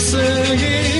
singing.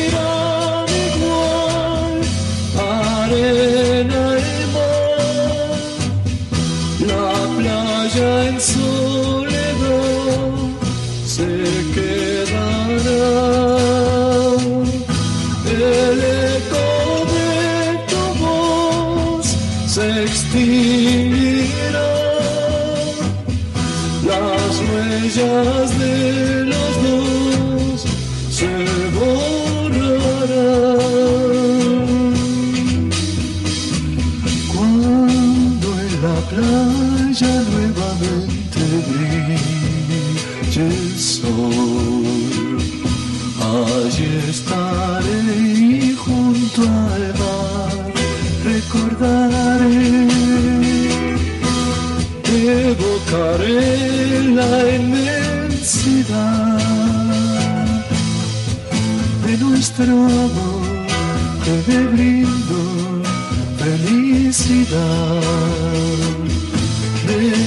de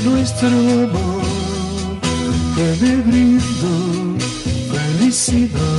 nuestro amor que me brindo felicidad.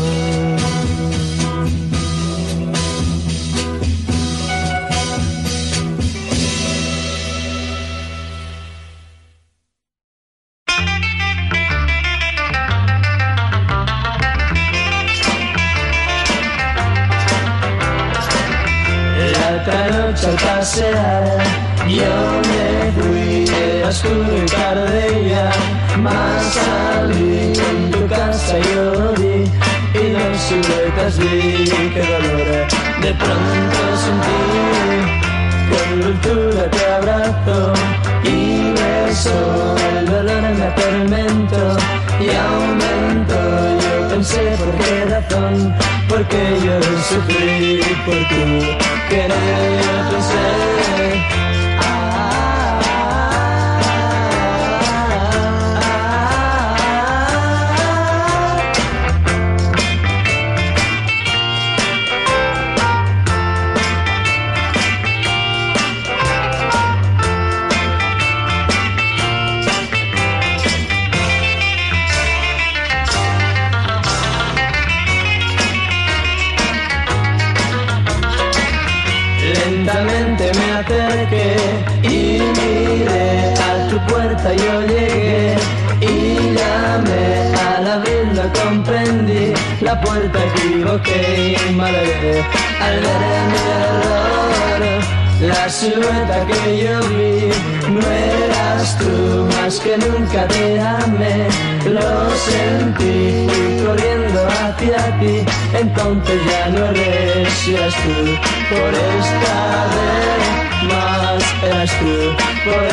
Y miré a tu puerta yo llegué. Y llamé al abrirla comprendí. La puerta equivoqué y malogré. Al ver mi error la silueta que yo vi no eras tú más que nunca te amé. Lo sentí y corriendo hacia ti entonces ya no eres tú. Por esta vez más eras tú por.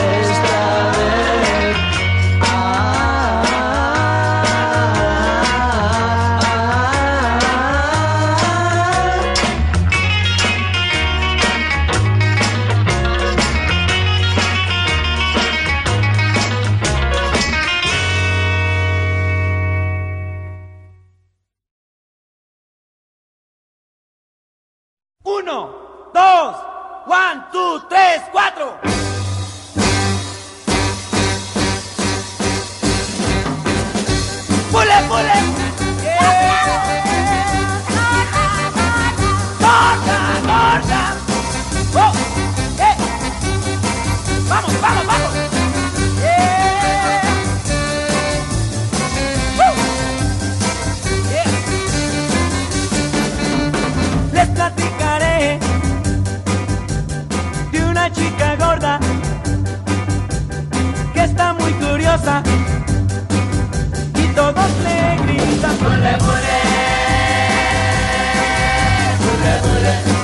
¡Épole! bule bule, bule bule.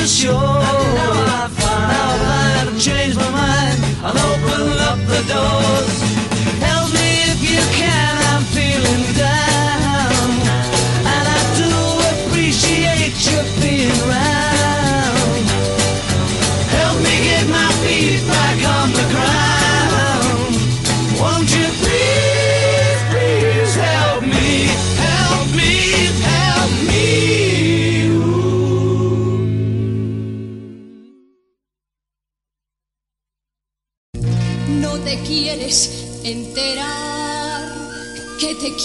the shore. And now now I find I've changed my mind. I'll open up the door.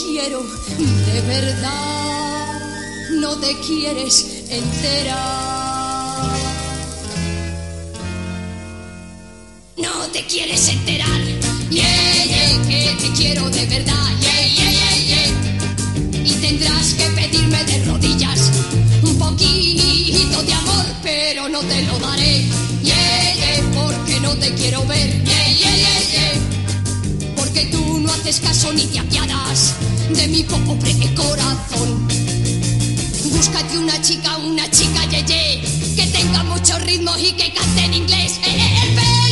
Quiero de verdad. No te quieres enterar. No te quieres enterar. Yeah, yeah, que te quiero de verdad. Yeah, yeah, yeah, yeah. Y tendrás que pedirme de rodillas un poquito de amor, pero no te lo daré. Yeah, yeah, porque no te quiero ver. Yeah, yeah, yeah. No haces caso ni te apiadas de mi pobre corazón. Búscate una chica, una chica yeye, que tenga muchos ritmos y que cante en inglés. Eh, eh, el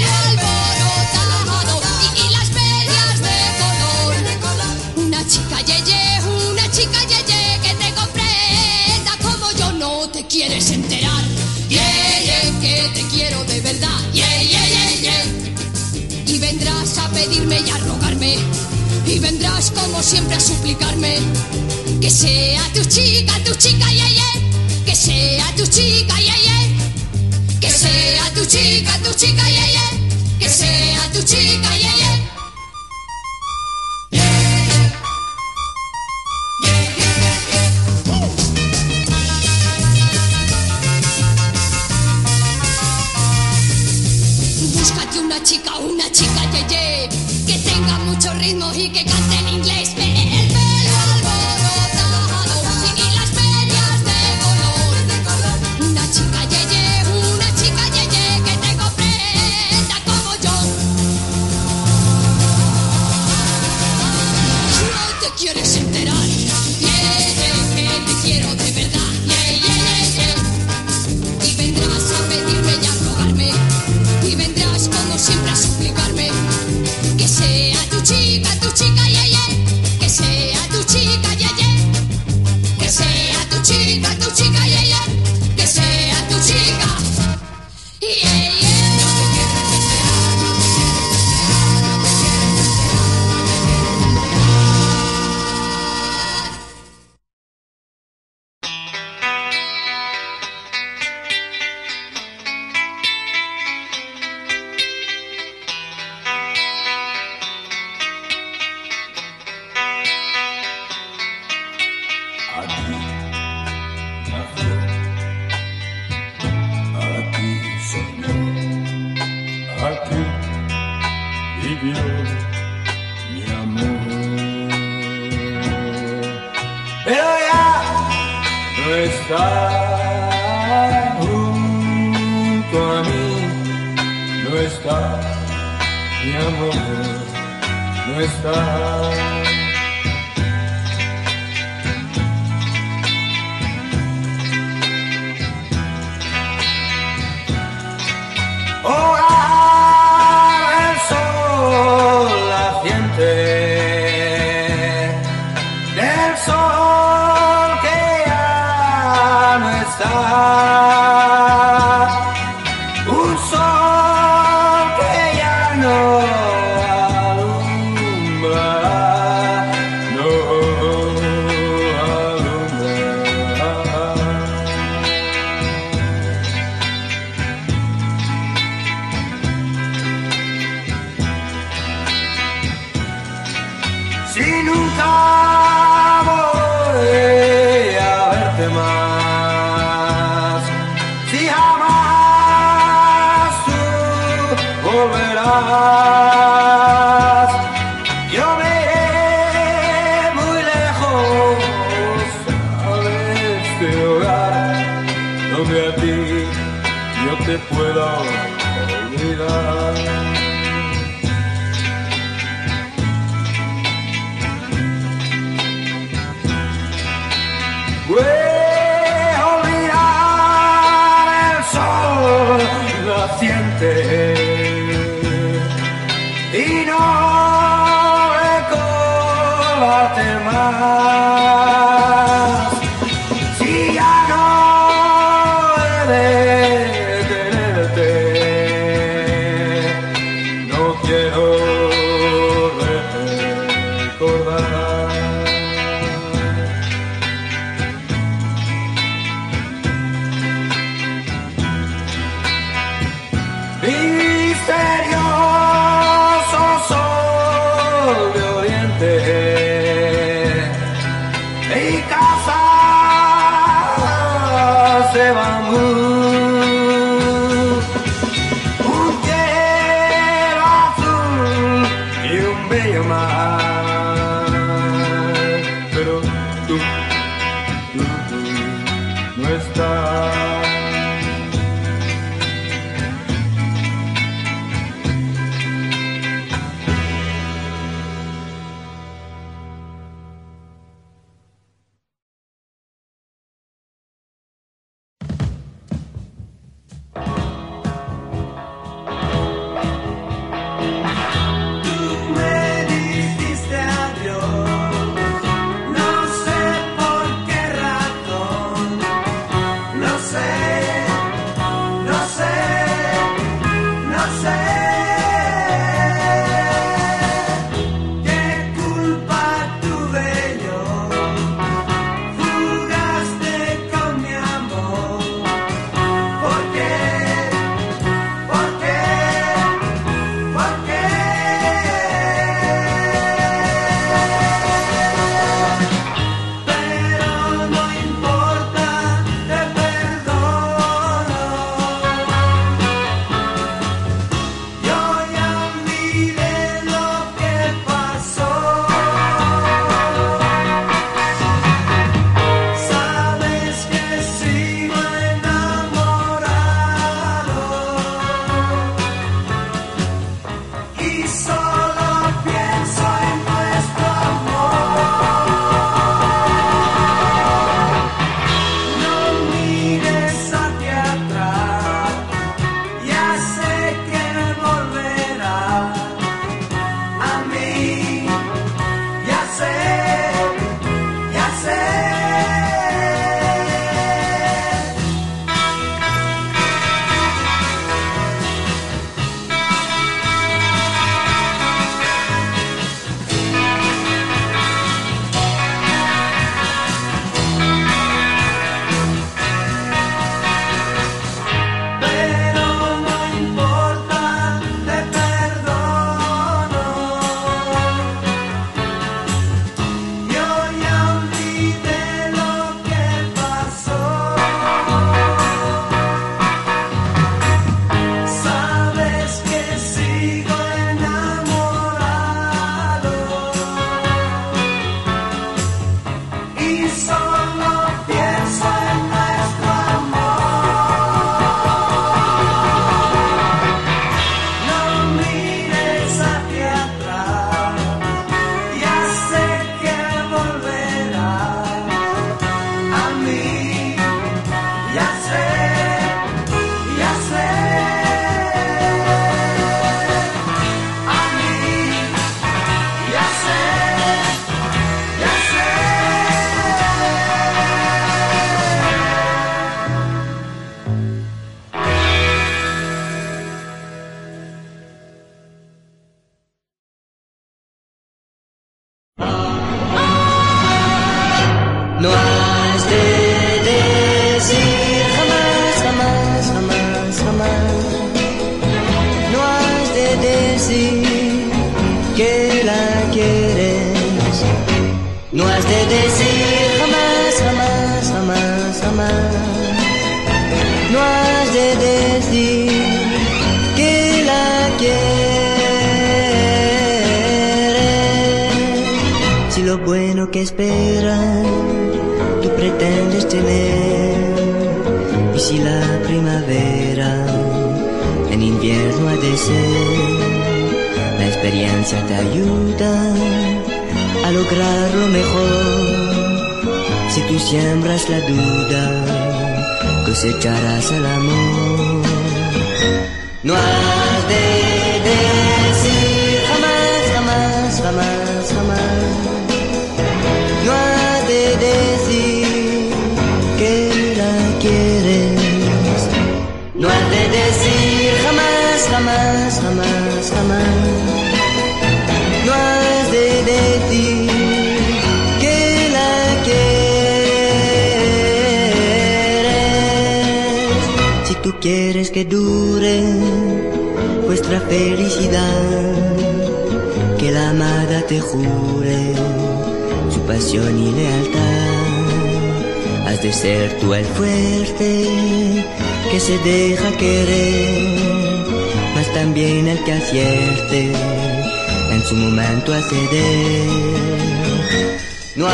pedirme y a rogarme. Y vendrás como siempre a suplicarme que sea tu chica, tu chica, yeah. Que sea tu chica, yeah. Que sea tu chica, tu chica, yeah, yeah. Que sea tu chica, yeah, yeah. Ritmo y que cante mi amor, no está. bien loin de ser. La experiencia te ayuda a lograr lo mejor. Si tú siembras la duda, cosecharás el amor. No hay quieres que dure vuestra felicidad, que la amada te jure su pasión y lealtad. Has de ser tú el fuerte que se deja querer, mas también el que acierte en su momento a ceder. No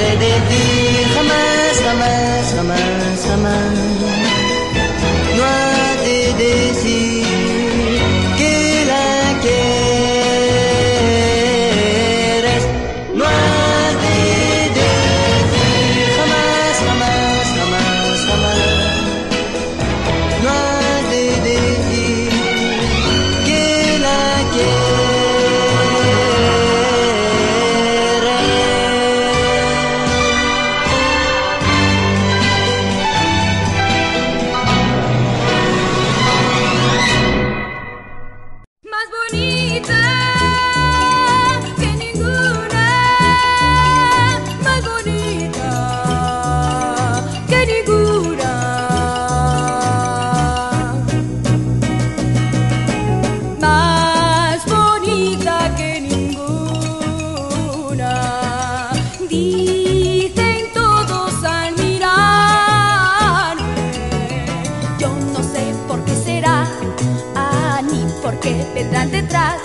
No has ni por qué vendrán detrás,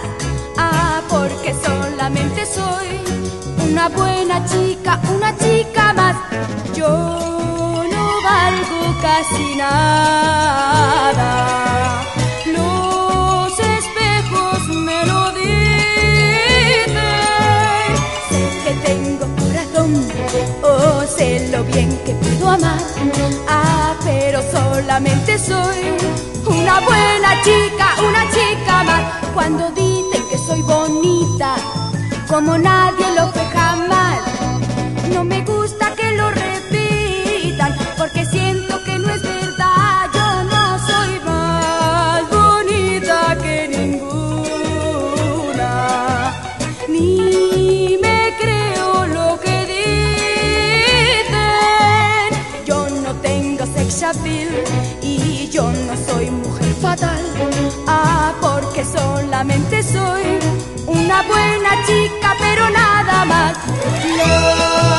ah, porque solamente soy una buena chica, una chica más. Yo no valgo casi nada. Los espejos me lo dicen. Sé que tengo corazón, oh, sé lo bien que puedo amar. Ah, pero solamente soy una buena chica, una chica más. Cuando dicen que soy bonita, como nadie lo fue jamás. Chica, pero nada más.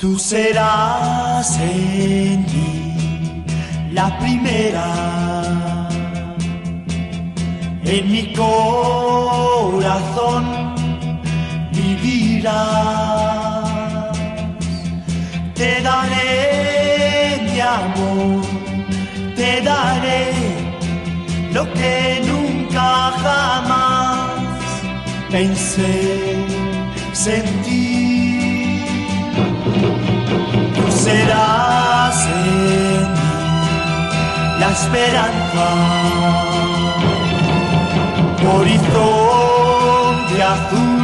Tú serás en mí la primera. En mi corazón vivirás. Te daré mi amor, te daré lo que nunca jamás pensé sentir. Serás en mí la esperanza, horizonte azul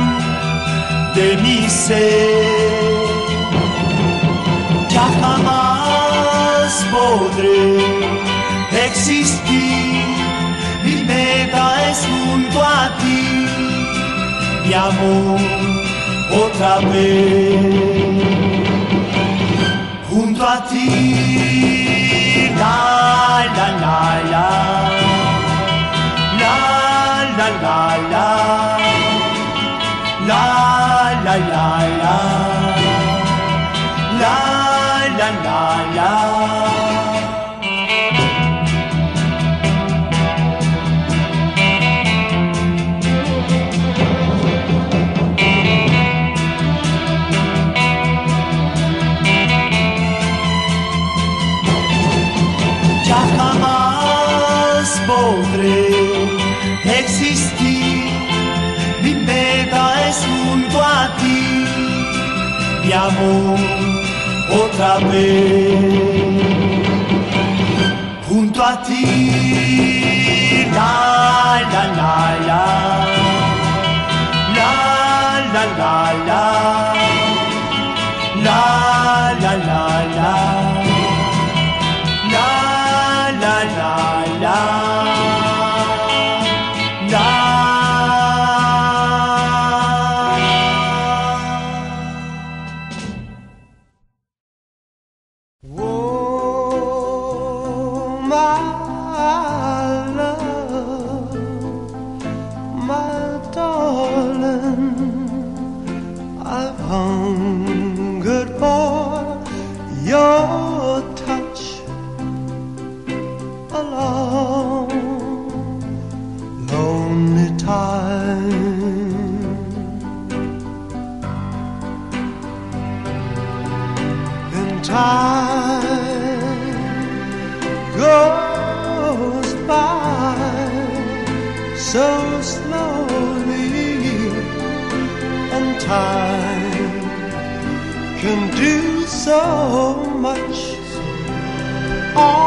de mi ser. Ya jamás podré existir, mi meta es junto a ti, mi amor otra vez junto a ti. La la la la. La la la la. La la la la. La la la la. Amor, otra vez. Junto a ti, la la la la, la la la la, hungered for your so much. All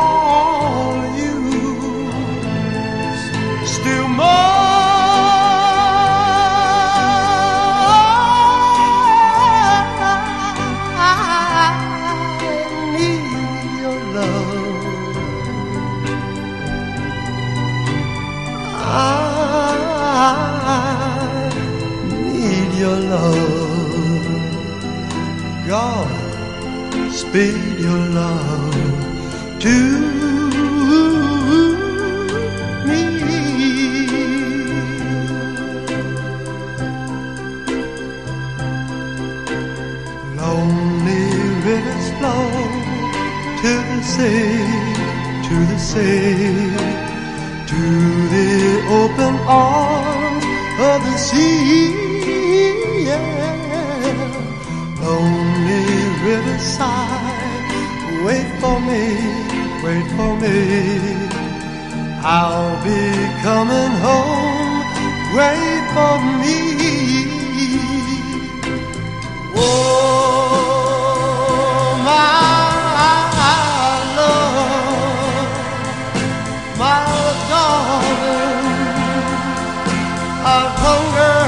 God, your love to me. Lonely rivers flow to the sea, to the sea, to the open arms of the sea. For me, wait for me. I'll be coming home, wait for me. Oh, my love, my darling, hungered,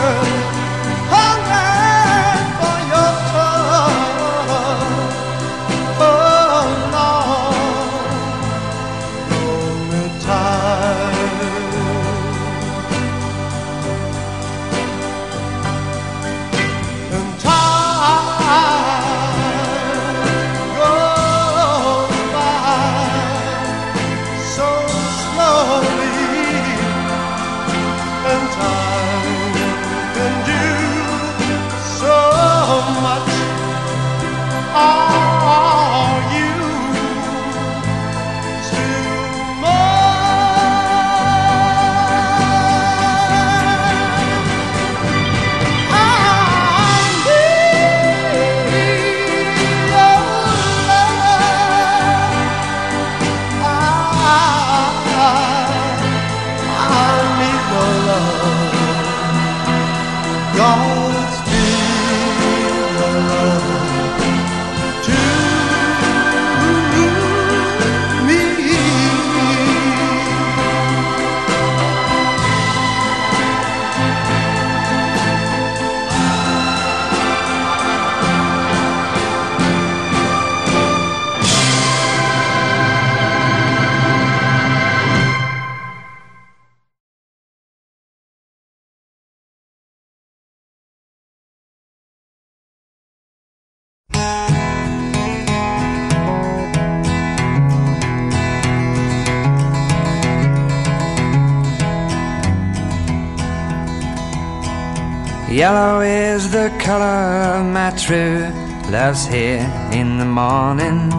Yellow is the color of my true love's here in the morning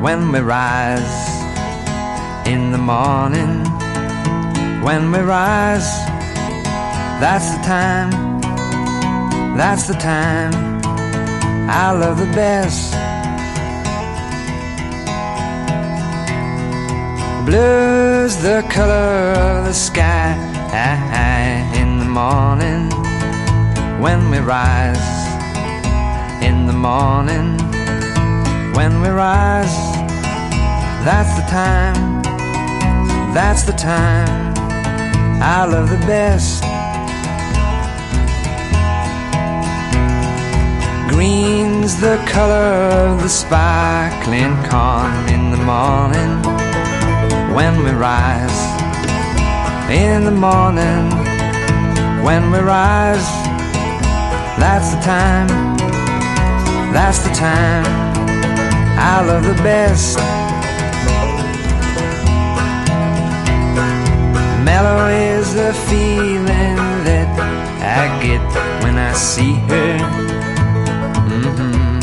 when we rise. In the morning when we rise, that's the time, that's the time I love the best. Blue's the color of the sky in the morning when we rise. In the morning when we rise, that's the time, that's the time I love the best. Green's the color of the sparkling corn in the morning when we rise. In the morning when we rise, that's the time, that's the time I love the best. Mellow is the feeling that I get when I see her. Mhm.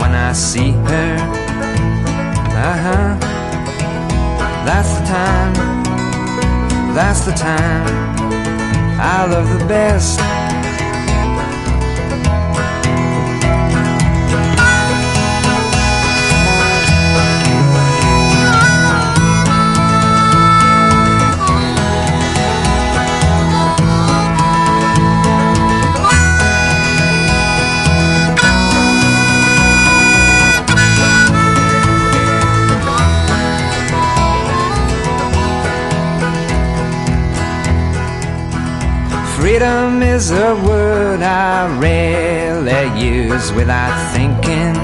When I see her, uh huh. That's the time, that's the time I love the best. Freedom is a word I rarely use without thinking.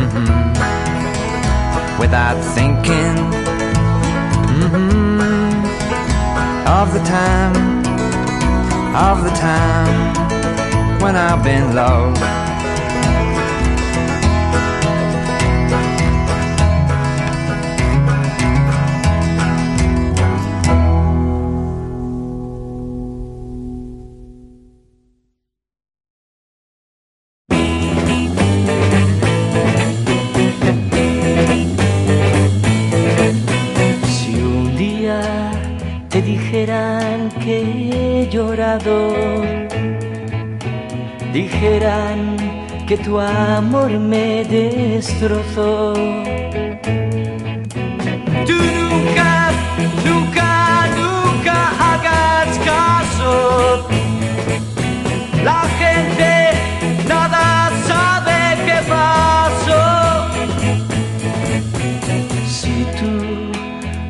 Mhm. Without thinking. Mhm. Of the time, of the time when I've been low. Que tu amor me destrozó. Tú nunca, nunca, nunca hagas caso. La gente nada sabe qué pasó. Si tú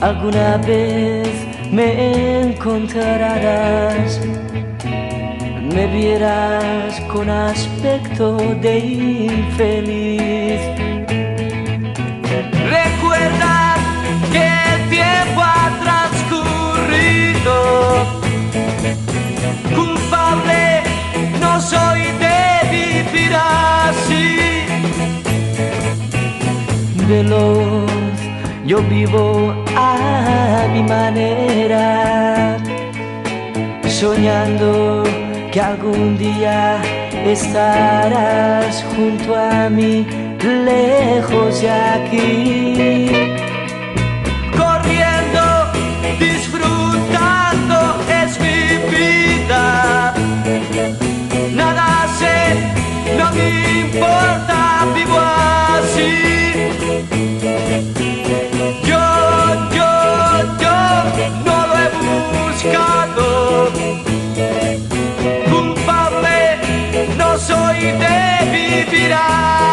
alguna vez me encontraras, me vieras con aspecto de infeliz. Recuerda que el tiempo ha transcurrido. Culpable no soy de vivir así. veloz, yo vivo a mi manera, soñando que algún día estarás junto a mí, lejos de aquí. Soy de